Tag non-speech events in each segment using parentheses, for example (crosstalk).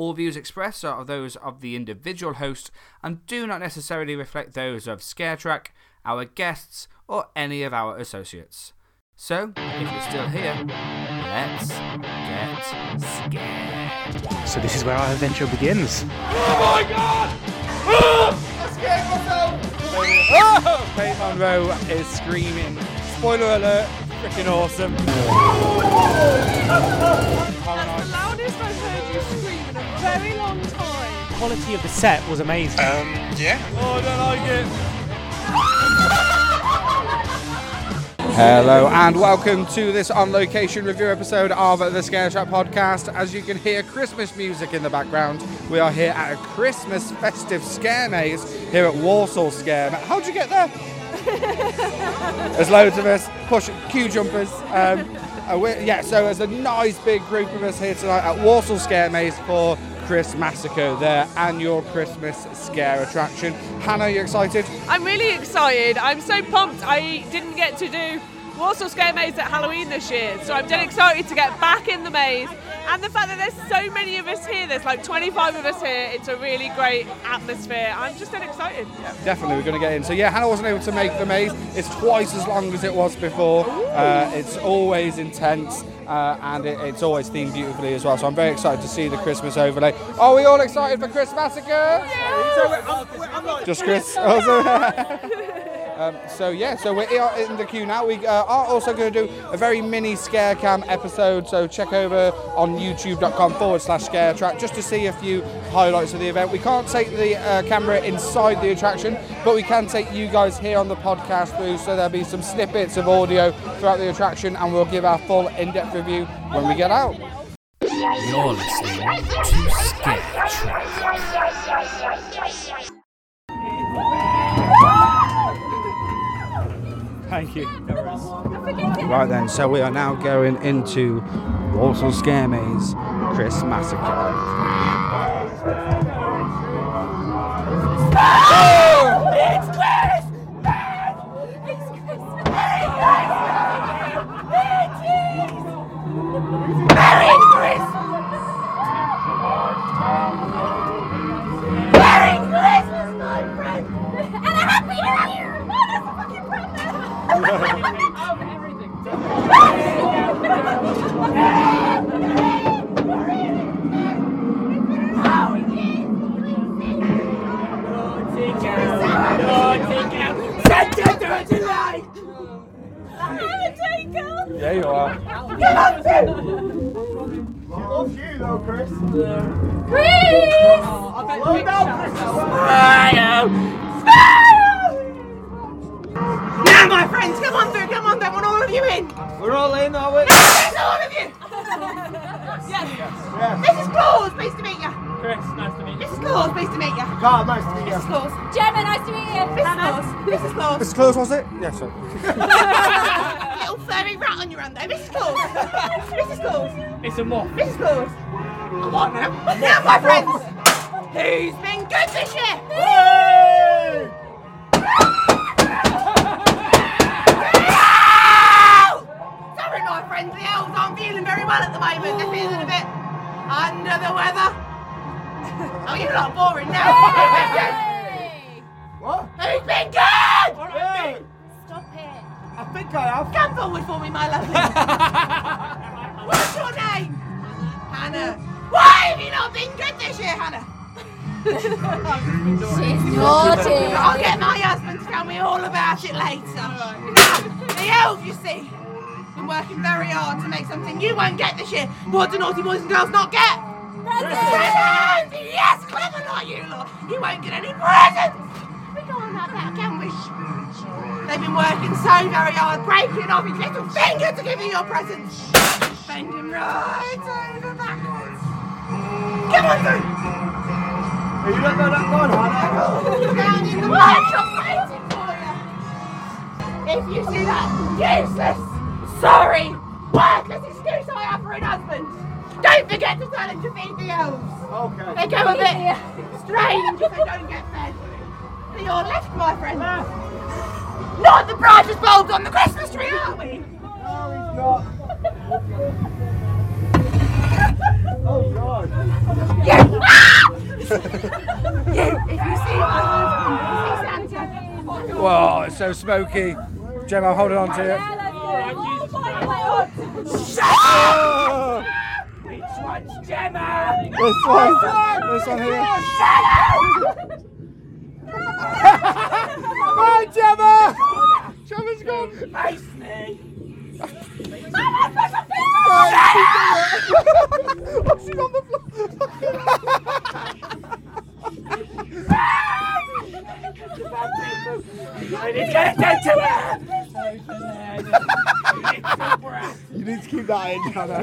All views expressed are those of the individual host and do not necessarily reflect those of ScareTrack, our guests, or any of our associates. So, if you're still here, let's get scared. So this is where our adventure begins. Oh! My god! Ah! I scared myself! Kate Monroe is screaming. Spoiler alert, freaking awesome. That's the loudest I've heard very long time. quality of the set was amazing. Yeah. Oh, I don't like it. Hello and welcome to this on location review episode of the Scare Track podcast. As you can hear Christmas music in the background, we are here at a Christmas festive scare maze here at Walsall Scare. How'd you get there? (laughs) There's loads of us pushing queue jumpers. Um, uh, yeah, so there's a nice big group of us here tonight at Walsall Scare Maze for Chris Massacre, their annual Christmas scare attraction. Hannah, you excited? I'm really excited. I'm so pumped. I didn't get to do Walsall Scare Maze at Halloween this year, so I'm dead excited to get back in the maze. And the fact that there's so many of us here, there's like 25 of us here, it's a really great atmosphere. I'm just dead excited. Definitely, we're going to get in. So yeah, Hannah wasn't able to make the maze. It's twice as long as it was before. Uh, it's always intense. Uh, and it, it's always themed beautifully as well. So I'm very excited to see the Christmas overlay. Are we all excited for Chris Massacre? Just Chris. (laughs) Um, so yeah, so we're in the queue now. We uh, are also going to do a very mini scare cam episode. So check over on YouTube.com forward slash scare track just to see a few highlights of the event. We can't take the uh, camera inside the attraction, but we can take you guys here on the podcast booth. So there'll be some snippets of audio throughout the attraction, and we'll give our full in-depth review when we get out. You're listening to Scare Track. Thank you. Right then, so we are now going into Walsall Scare Maze, Chris Massacre. There Moth. Mrs. Come on now. Now, (laughs) my friends. Something you won't get this year. What do naughty boys and girls not get? Presents! Yes, clever, not you lot. You won't get any presents. We can't have that, can we? They've been working so very hard, breaking off his little finger to give you your presents. Bend him right over backwards. Come on, through. You don't know that one, Hannah? Down in the workshop, that, Useless, sorry, worthless excuse I have for an husband. Don't forget to tell him to feed the elves. Okay. They go a bit strange if they don't get fed. So you're left, my friend. Not the brightest bulbs on the Christmas tree, are we? No, he's not. oh God. You! Ah! (laughs) you, if you see my husband, you see Santa. Whoa, it's so smoky. Gemma, I'm holding on to it. Oh, my god! Shut up! Which one's Gemma? this one, this one here. Shut up! Bye, Gemma! Gemma's gone. Face me! Oh, she's on the floor. I need to get attention to her! You need to keep that in, Gemma.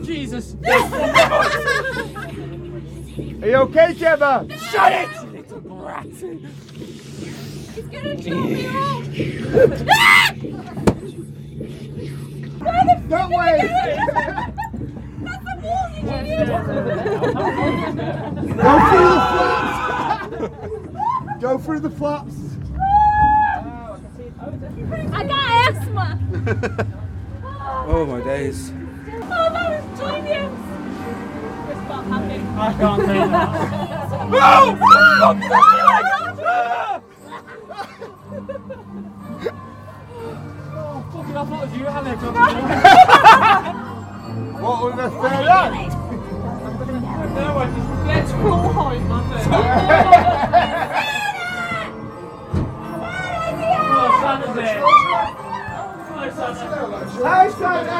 (laughs) Jesus. Are you okay, Gemma? Shut it! you Little brat! That way. (laughs) Go through the flaps. Go through the flaps. I got asthma. Oh, my days. Oh, that was genius. It's not happening. I can't take that. Oh, fucking, I thought it was you, Alex. What was the third act? No, I just let's crawl home, man. Oh, Santa's there. Oh, Santa. Hi, Santa.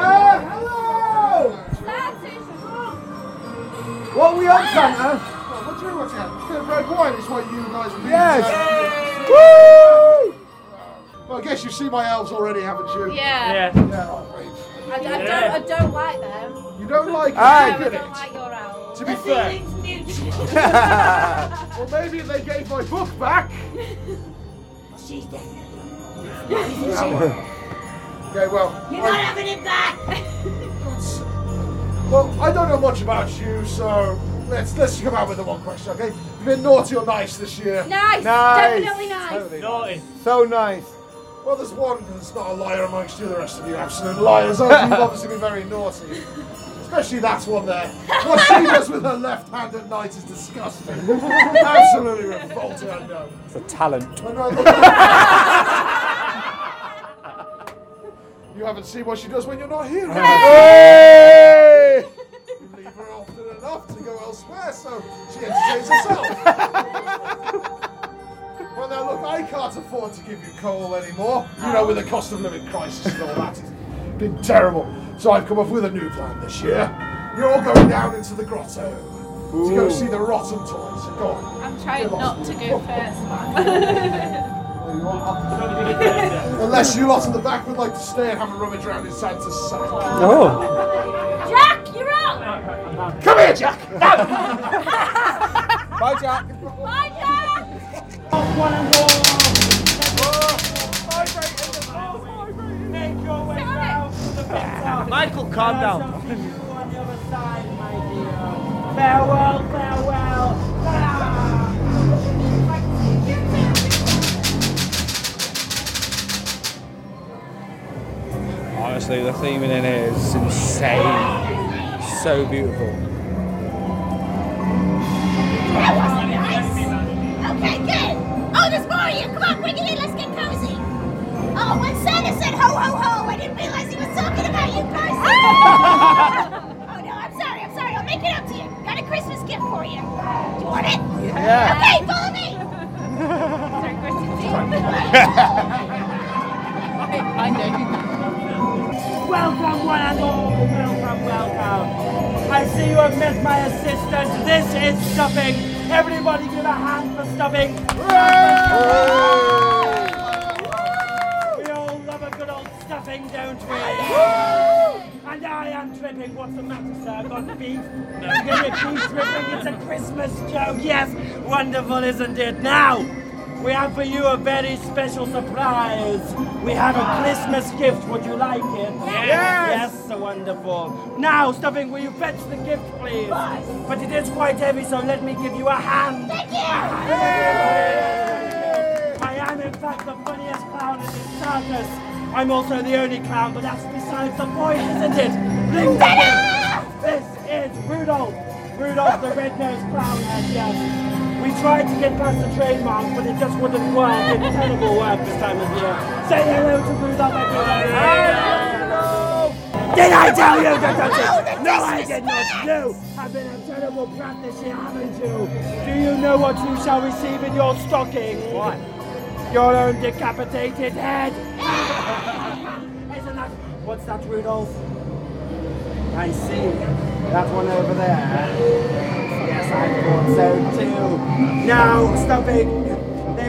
Hello. What are we on, Santa? What do you want to have? Bit of red wine is what you guys are Yes. Woo! Well, I guess you've seen my elves already, haven't you? Yeah. Yeah. Yeah, oh, great. I, I, don't, I don't like them. You don't like it, Aye. I get don't it. like your owls. To be fair, (laughs) well, maybe if they gave my book back. She's (laughs) definitely. Okay, well, You're not having it back! (laughs) well, I don't know much about you, so let's let's come out with the one question, okay? You've been naughty or nice this year? Nice. Nice. Definitely nice. Naughty. So nice. Well, there's one that's not a liar amongst you. The rest of you absolute liars. aren't you? You've obviously been very naughty. Especially that one there. What she does with her left hand at night is disgusting. Absolutely revolting, I know. It's a talent. You haven't seen what she does when you're not here. Hey! you? Leave her often enough to go elsewhere, so she entertains herself. well, now look, I can't afford to give you coal anymore. You know, with the cost of living crisis and all that, been terrible. So I've come up with a new plan this year. You're all going down into the grotto to go see the rotten toys. Go on. I'm trying not to go first, man. (laughs) Unless you lot in the back would like to stay and have a rummage around inside Santa's sack. Oh. Jack, you're up. Come here, Jack! (laughs) Bye, Jack. Bye, Jack. Michael, calm down. Farewell, farewell. Ah. Honestly, the theming in here is insane. So beautiful. That wasn't nice. Okay, good. Oh, there's more of you. Come on, bring it in. Let's get cozy. Oh, when Santa said ho ho ho, didn't realize he was talking about you personally. (laughs) oh no, I'm sorry. I'm sorry. I'll make it up to you. Got a Christmas gift for you. Do you want it? Yeah. Okay, follow me. (laughs) (laughs) I know. Welcome, one and all. Welcome, welcome. I see you have met my assistant. This is stuffing. Everybody give a hand for stuffing. We all love a good old don't we? And I am tripping. What's the matter, sir? I've got beef. No, you get beef tripping. It's a Christmas joke. Yes, wonderful, isn't it? Now, we have for you a very special surprise. We have a Christmas gift. Would you like it? Yes. Yes, so wonderful. Now, Stuffing, will you fetch the gift, please? But it is quite heavy, so let me give you a hand. Thank you. I am, in fact, the funniest clown in this circus. I'm also the only clown, but that's besides the point, isn't it? Bling! This is Rudolph. Rudolph the red-nosed clown, yes, yes. We tried to get past the trademark, but it just wouldn't work. It's terrible work this time of year. Say hello to Rudolph, everyone. Did I tell you to touch it? No, I did not. You have been a terrible brat this year, haven't you? Do you know what you shall receive in your stocking? What? Your own decapitated head. Isn't that? What's that, Rudolph? I see. That one over there. Yes, I thought so too. Now, stop they've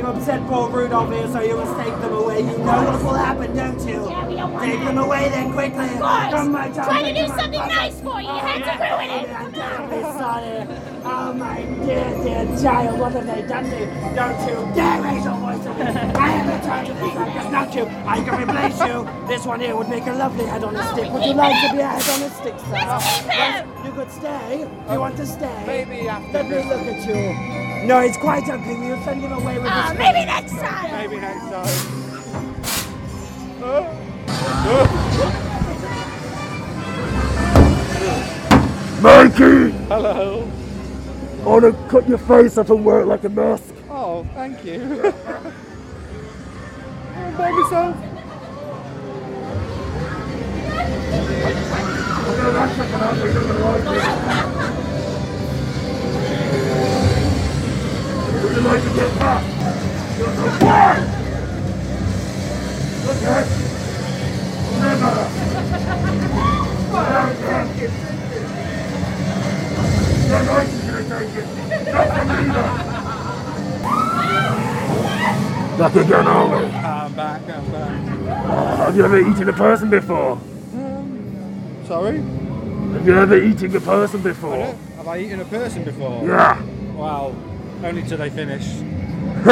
upset poor Rudolph here, so you must take them away. You know what will happen, don't you? Yeah, we don't want Take that. them away then quickly. Boys, Come, my child. trying to do something come nice for you. You had to ruin it. I'm terribly sorry. Oh, my dear, dear child, what have they done to you? Don't you dare raise your voice at me. I am in charge of the circus, not you. I can replace you. This one here would make a lovely head on a oh, stick. Would you like to be a head on a stick, sir? Yes, you could stay. You want to stay? Maybe after Let me look at you. No, it's quite ugly. We'll send him away with Oh, maybe next time. Maybe next time. Mikey! Hello. I want to cut your face up and wear it like a mask. Oh, thank you. I'm by myself. Would you like to get back? You're the one! Okay? Never! Your nice is gonna take it. Not from either. Back again, are we? I'm back, I'm back. Have you ever eaten a person before? Um, Sorry? Have you ever eaten a person before? Have I eaten a person before? Yeah. Well, only till they finish. (laughs)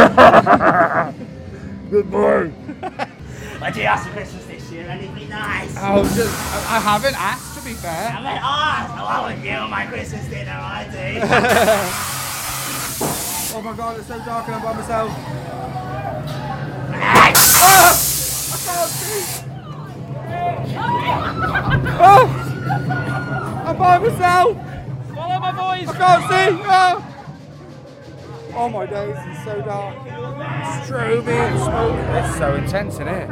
Good boy. What do you ask for Christmas this year? Anything nice? Oh, just, I I haven't asked, to be fair. I went, oh, I would you on my Christmas dinner, I do. (laughs) (laughs) Oh my god, it's so dark and I'm by myself. Oh! I'm by myself! Follow my voice. I can't see! Oh, oh my days, it's so dark. Stroby and smoke. It's so intense, isn't it?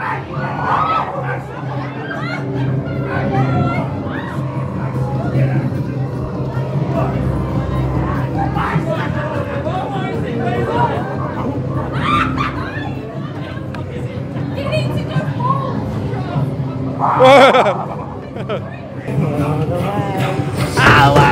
(laughs) (laughs) You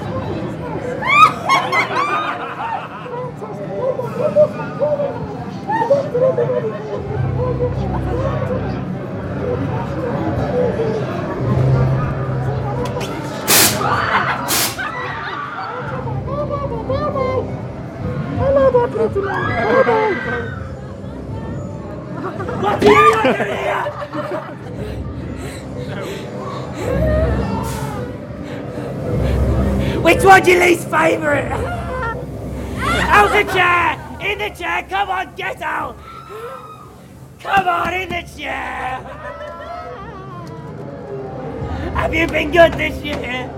(laughs) Which one's your least favourite? Out the chair! In the chair! Come on, get out! Come on, in the chair! Have you been good this year?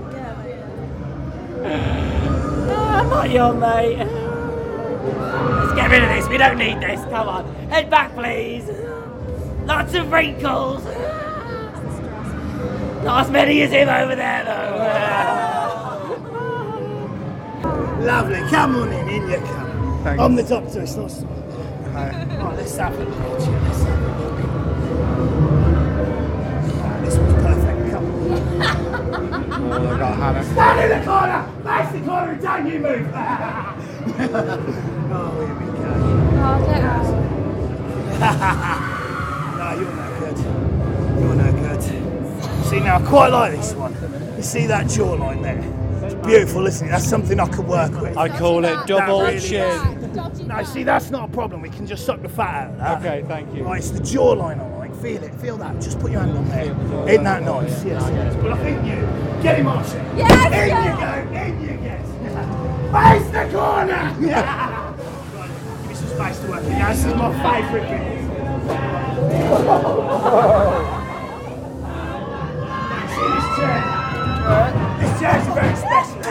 Ah, I'm not your mate. Let's get rid of this. We don't need this. Come on. Head back, please. Lots of wrinkles. Not as many as him over there, though. Lovely. Come on in. In you come. Thanks. I'm the doctor. It's not. Oh, let's have a look at you. Let's have a look. Oh, this was perfect. Come on. Oh, they've got Hannah. Stand in the corner! Face the corner and don't you move! (laughs) oh, here we go. Oh, no, (laughs) you're no good. You're no good. See, now I quite like this one. You see that jawline there? It's beautiful, isn't it? That's something I could work with. I call it double really chin. is. No, see, that's not a problem. We can just suck the fat out of that. Okay, thank you. Right, it's the jawline I like. Feel it, feel that. Just put your hand on there. Isn't that nice? Yes, yes. But I think you. Get him, Archie. Yes, In yes. you go. In you get. Face the corner. (laughs) right, give me some space to work in. Now, this is my favourite bit. (laughs) Chair? This chair's very special.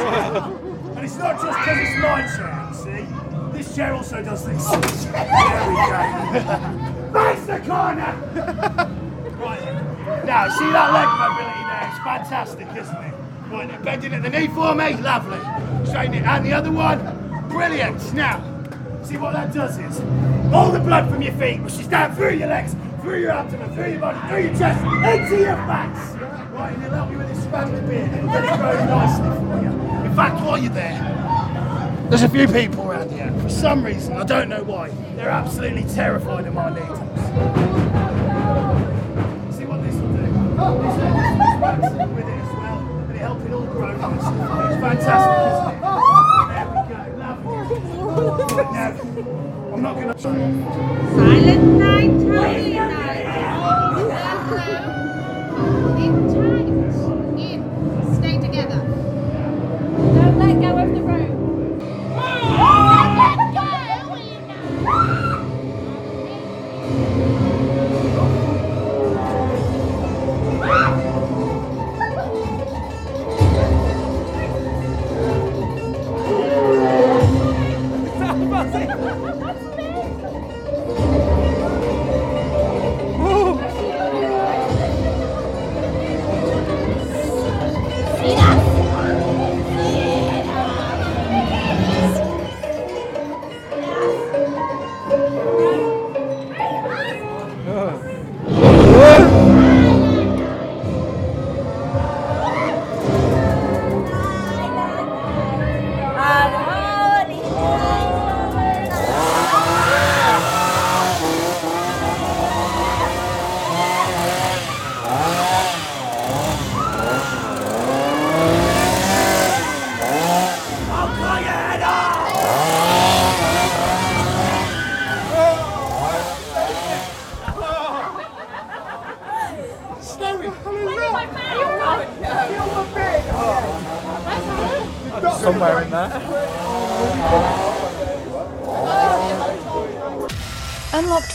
and it's not just because it's my chair, see. This chair also does this. There we go. Face the corner! right. Now, see that leg mobility there? It's fantastic, isn't it? Right bending at the knee for me. Lovely. Straighten it. And the other one. Brilliant. Now, see what that does is all the blood from your feet rushes down through your legs, through your abdomen, through your body, through your chest, into your backs. Right, and it'll help you with expanding the beard. It'll get it growing nicely for you. In fact, while you're there, there's a few people around here. For some reason, I don't know why, they're absolutely terrified of my needles. See what this will do? This will works with it as well, and it helps it all grow nicely. It's fantastic, isn't it? There we go, lovely. Right, (laughs) now, I'm not going to. Silent night, holy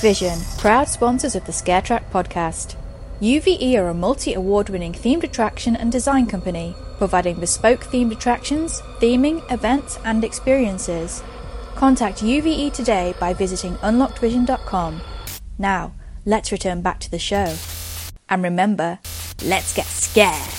Vision, proud sponsors of the ScareTrack podcast. UVE are a multi award winning themed attraction and design company, providing bespoke themed attractions, theming, events, and experiences. Contact UVE today by visiting unlockedvision.com. Now, let's return back to the show. And remember, let's get scared.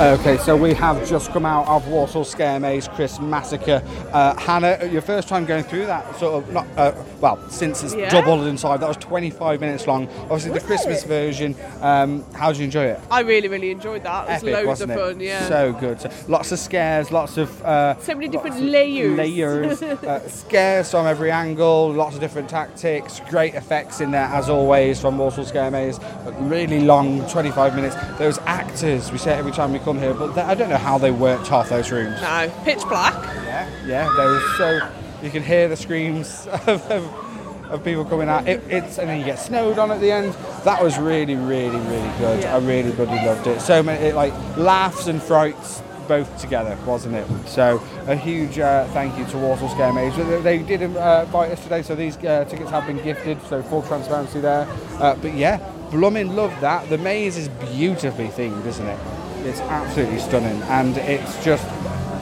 Okay, so we have just come out of Walsall Scare Maze, Chris Massacre. Uh, Hannah, your first time going through that sort of, not, uh, well, since it's Yeah. doubled inside, that was 25 minutes long. Obviously, the Christmas version. Um, how did you enjoy it? I really, really enjoyed that. It was Epic, loads wasn't of it? fun, yeah. So good. So, lots of scares, lots of. Uh, So many different layers. Layers. (laughs) uh, scares from every angle, lots of different tactics, great effects in there as always from Walsall Scare Maze. But Really long, 25 minutes. Those actors, we say it every time we come here, but they, I don't know how they worked half those rooms. no, pitch black. Yeah, yeah, they were so. You can hear the screams (laughs) of, of, of people coming out. It, it's and then you get snowed on at the end. That was really, really, really good. Yeah. I really bloody loved it. So many it, like laughs and frights both together, wasn't it? So a huge uh, thank you to Walsall Scare Maze. They, did uh, invite us today, so these uh, tickets have been gifted. So full transparency there. Uh, but yeah, Bloomin' loved that. The maze is beautifully themed, isn't it? It's absolutely stunning, and it's just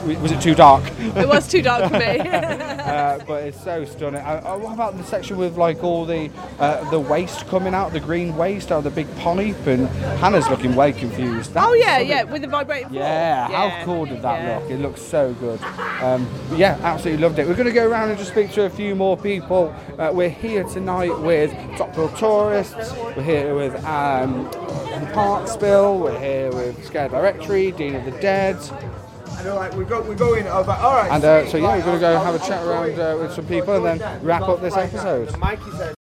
was it too dark? It was too dark for me. (laughs) uh, but it's so stunning. Uh, uh, what about the section with like all the uh, the waste coming out, the green waste out of the big polyp? And Hannah's looking way confused. That's oh yeah, yeah, with the vibrating. Yeah, Yeah, how cool did that yeah. look? It looks so good. Um, yeah, absolutely loved it. We're going to go around and just speak to a few more people. Uh, we're here tonight with Top Bill Tourists. We're here with um, Parksville. We're here with Scare Directory, Dean of the Dead. And they're like, we're, go, we're going. I was like, all right. And uh, so yeah, we're going to go I'll- have a I'll chat around uh, with some people and then wrap up this episode. Mikey said,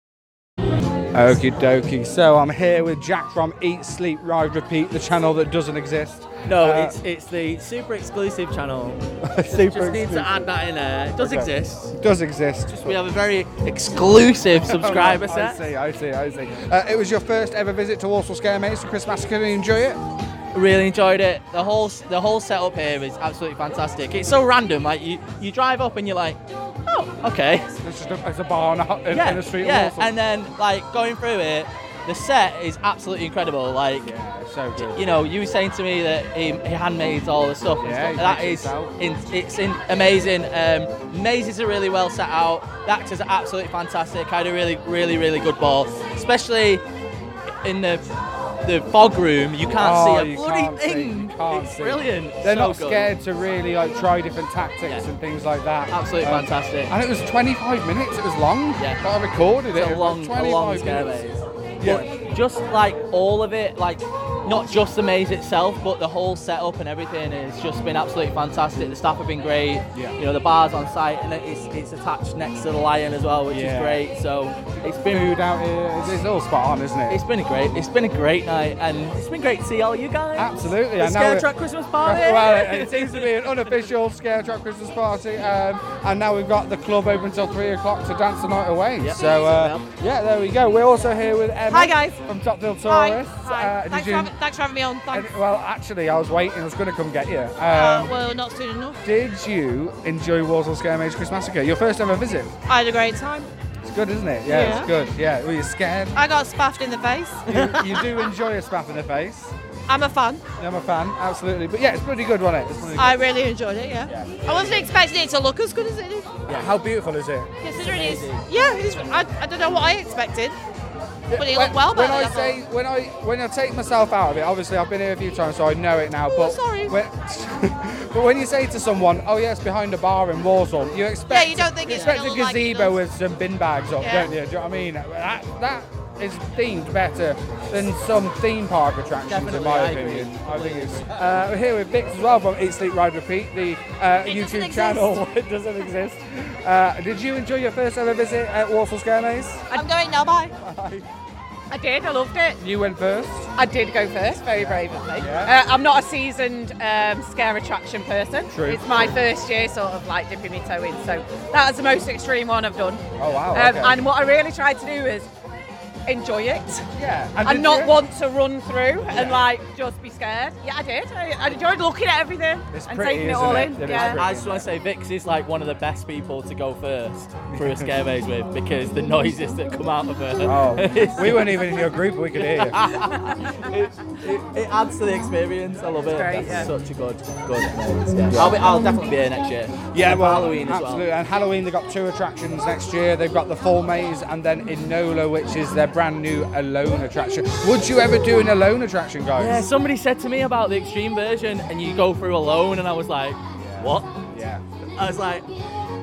Okie dokie. So I'm here with Jack from Eat, Sleep, Ride, Repeat, the channel that doesn't exist. No, Uh, it's it's the super exclusive channel. (laughs) Super Just need to add that in there. It does Okay. exist. It does exist. We have a very exclusive (laughs) subscriber I set. I see, I see, I see. Uh, it was your first ever visit to Walsall Scare Maze for Chris Massacre. Did you enjoy it? Really enjoyed it. The whole the whole setup here is absolutely fantastic. It's so random. Like you, you drive up and you're like, oh, okay. It's just a, it's a bar in, yeah, in the street yeah. And then like going through it, the set is absolutely incredible. Like, yeah, so good. you know, you were saying to me that he, he handmade all the stuff. and Yeah, stuff. that is, in, it's in, amazing. Um, mazes are really well set out. The actors are absolutely fantastic. I had a really, really, really good ball, especially in the the fog room. You can't Oh, see a bloody see, thing. can't it's see. brilliant. They're So not good. scared to really like try different tactics Yeah. and things like that. Absolutely Um, fantastic. And it was 25 minutes. It was long. Yeah. But I recorded it. It's It a was long, a 25 long scare minutes. Yeah. But just like all of it, like not just the maze itself, but the whole setup and everything has just been absolutely fantastic. The staff have been great. Yeah. You know, the bar's on site and it's it's attached next to the lion as well, which Yeah. is great. So it's been Food out here. It's, all spot on, isn't it? it's been a great it's been a great night and it's been great to see all you guys. Absolutely. The now Scare Track Christmas party. (laughs) Well, it, seems to be an unofficial Scare Track Christmas party, um, and now we've got the club open till three o'clock to dance the night away. Yeah. So uh, yeah, there we go. We're also here with Emma. Hi, guys. From Top Hill Hi. Hi. Uh, thanks, you- for having, thanks for having me on. Thanks. well, actually, I was waiting. I was going to come get you. Um, uh, well, not soon enough. did you enjoy Walsall Scare Maze Christmas Massacre? Your first ever visit. I had a great time. It's good, isn't it? Yeah, Yeah. it's good. Yeah. Were you scared? I got spaffed in the face. (laughs) you, you do enjoy a spaff in the face. I'm a fan. I'm a fan, absolutely. But yeah, it's pretty good, wasn't it? It's good. I really enjoyed it. Yeah. I wasn't expecting it to look as good as it did. yeah. How beautiful is it? Considering it's yeah, it's, I, I don't know what I expected, but it when, looked well when. I say when I when I take myself out of it, obviously I've been here a few times, so I know it now. Oh, but sorry. When, (laughs) but when you say to someone, "Oh yes, behind a bar in Walsall," you expect Yeah, you don't think you it's expect a look like gazebo with some bin bags up, Yeah. don't you? Do you know what I mean? That that is themed better than some theme park attractions, Definitely, in my I agree. opinion. I think it's. Uh, we're here with Vix as well from Eat Sleep Ride Repeat, the uh, YouTube channel. (laughs) it doesn't exist. Uh, did you enjoy your first ever visit at Walsall Scare Maze? I'm going now. Bye. Bye. (laughs) I did. I loved it. You went first. I did go first, very brave of. Yeah. Uh, I'm not a seasoned um, scare attraction person. True. It's my first year, sort of like dipping my toe in. So that was the most extreme one I've done. Oh wow. Um, okay. And what I really tried to do is enjoy it yeah. and, did not you? want to run through and like just be scared. Yeah, I did. I, I enjoyed looking at everything It's and pretty, taking it isn't all it? in. It is yeah. pretty. I just want to say Vix is like one of the best people to go first through a scare maze with because the noises that come out of her. Oh, (laughs) we weren't even in your group, we could hear you. it, it, it adds to the experience. I love it. great, That's yeah. such a good, good maze. Yeah. I'll, be, I'll definitely be here next year. Yeah, for well, Halloween as absolutely. well. And Halloween, they've got two attractions next year. They've got the Full Maze and then in Nola, which is their brand new Alone attraction. Would you ever do an Alone attraction, guys? Yeah, somebody said to me about the extreme version, and you go through alone, and I was like, what? Yeah. I was like,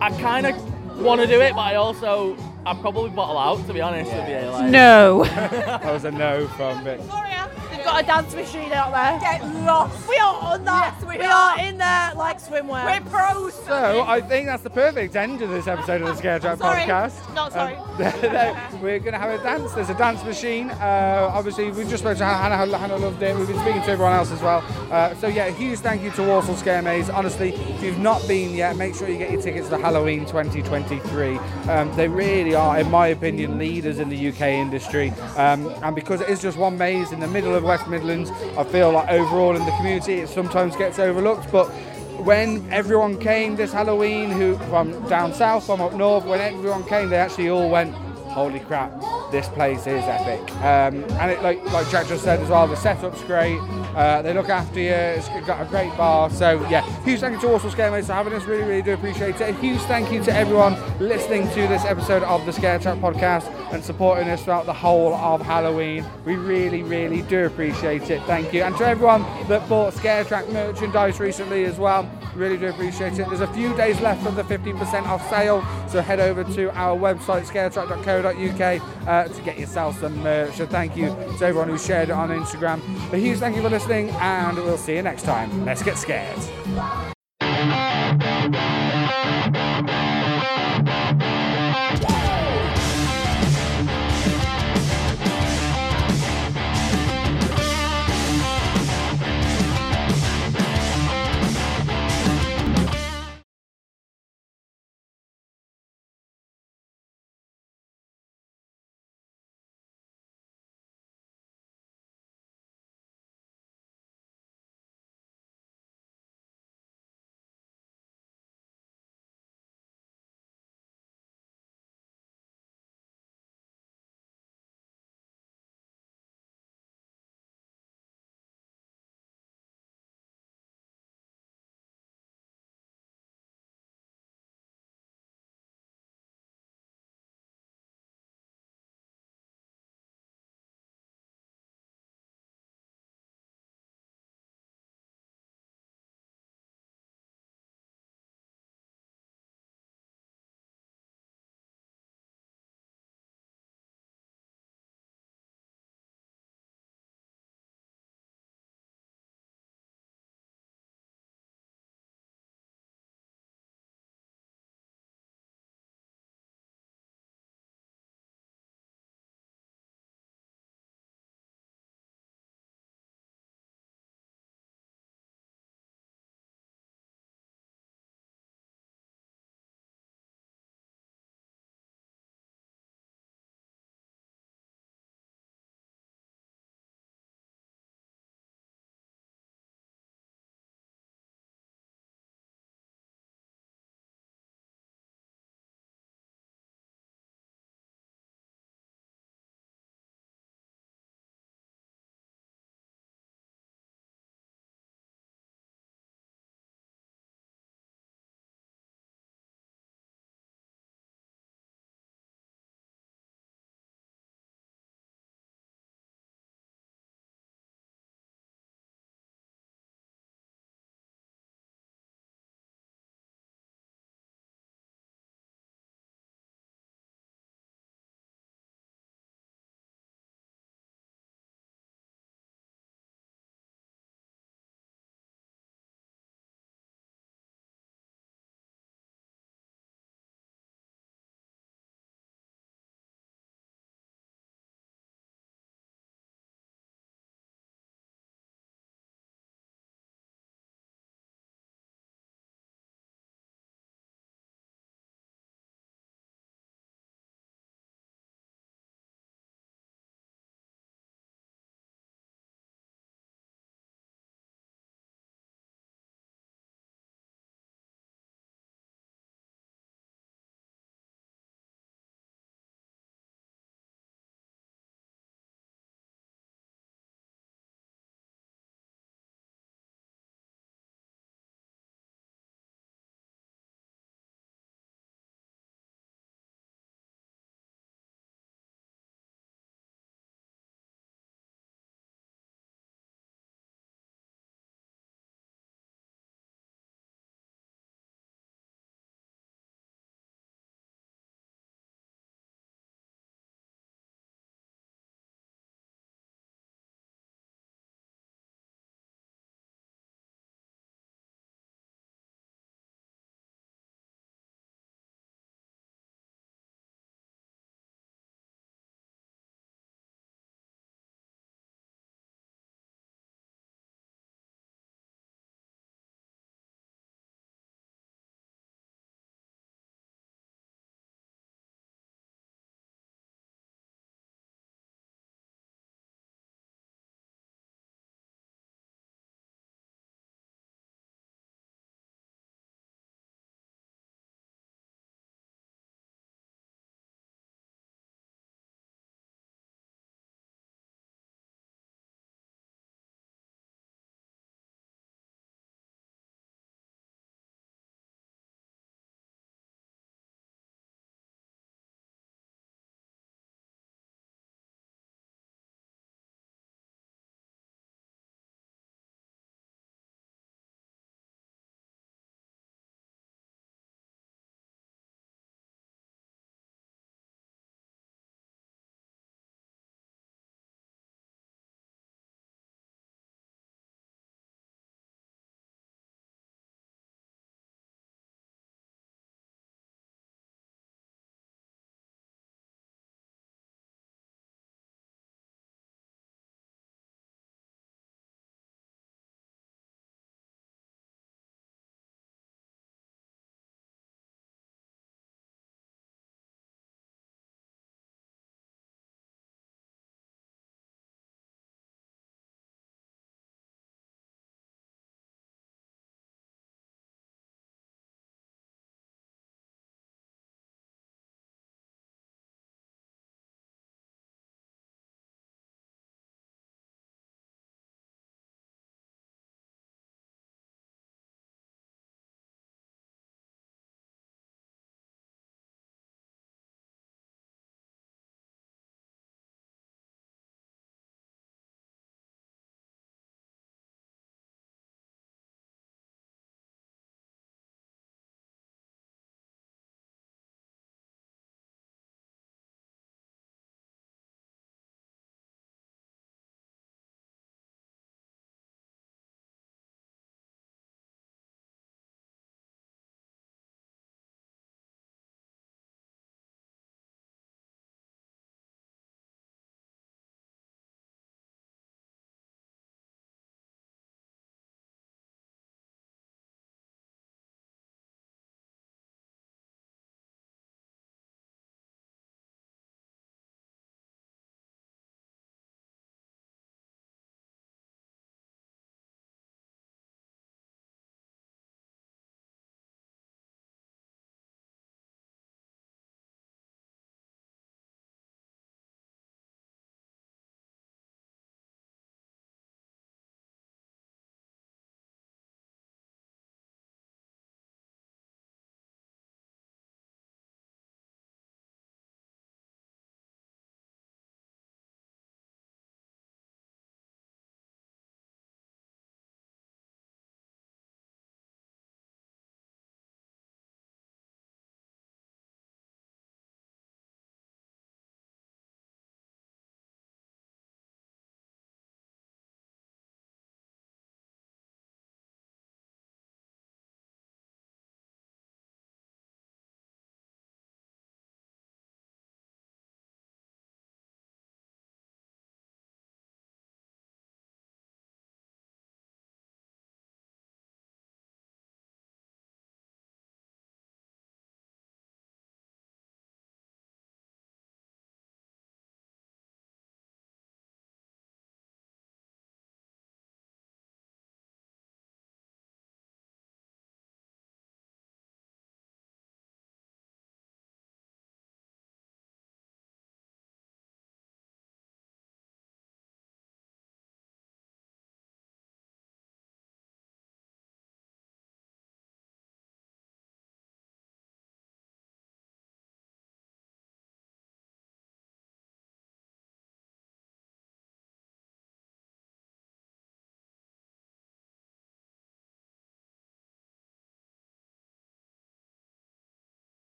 I kind of want to do it, but I also, I probably bottle out to be honest with you. Like, No. (laughs) That was a no from Vic. Gloria, they've got a dance machine out there. Get lost. We are on that. Yes, we we are. are in there like swimwear. We're pros. So I think that's the perfect end to this episode of the Scare Track podcast. Not sorry. Um, (laughs) we're going to have a dance. There's a dance machine. Uh, obviously, we've just spoke to Hannah. Hannah, Hannah loved it. We've been speaking to everyone else as well. Uh, so yeah, a huge thank you to Walsall Scare Maze. Honestly, if you've not been yet, make sure you get your tickets for Halloween 2023. Um, they really are, in my opinion, leaders in the UK industry. Um, and because it is just one maze in the middle of West Midlands, I feel like overall in the community it sometimes gets overlooked. But when everyone came this Halloween, who from down south, from up north, when everyone came, they actually all went, "Holy crap! this place is epic. Um, and it, like like Jack just said as well, the setup's great. Uh, they look after you. It's got a great bar. So yeah, huge thank you to Walsall Scare Maze for having us. Really, really do appreciate it. A huge thank you to everyone listening to this episode of the Scare Track podcast and supporting us throughout the whole of Halloween. We really, really do appreciate it. Thank you. And to everyone that bought Scare Track merchandise recently as well. Really do appreciate it. There's a few days left of the 15% off sale, so head over to our website scaretrack.co.uk uh, to get yourself some merch. So thank you to everyone who shared it on Instagram. A huge thank you for listening, and we'll see you next time. Let's get scared.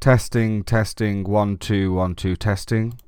Testing, testing, one, two, one, two, testing.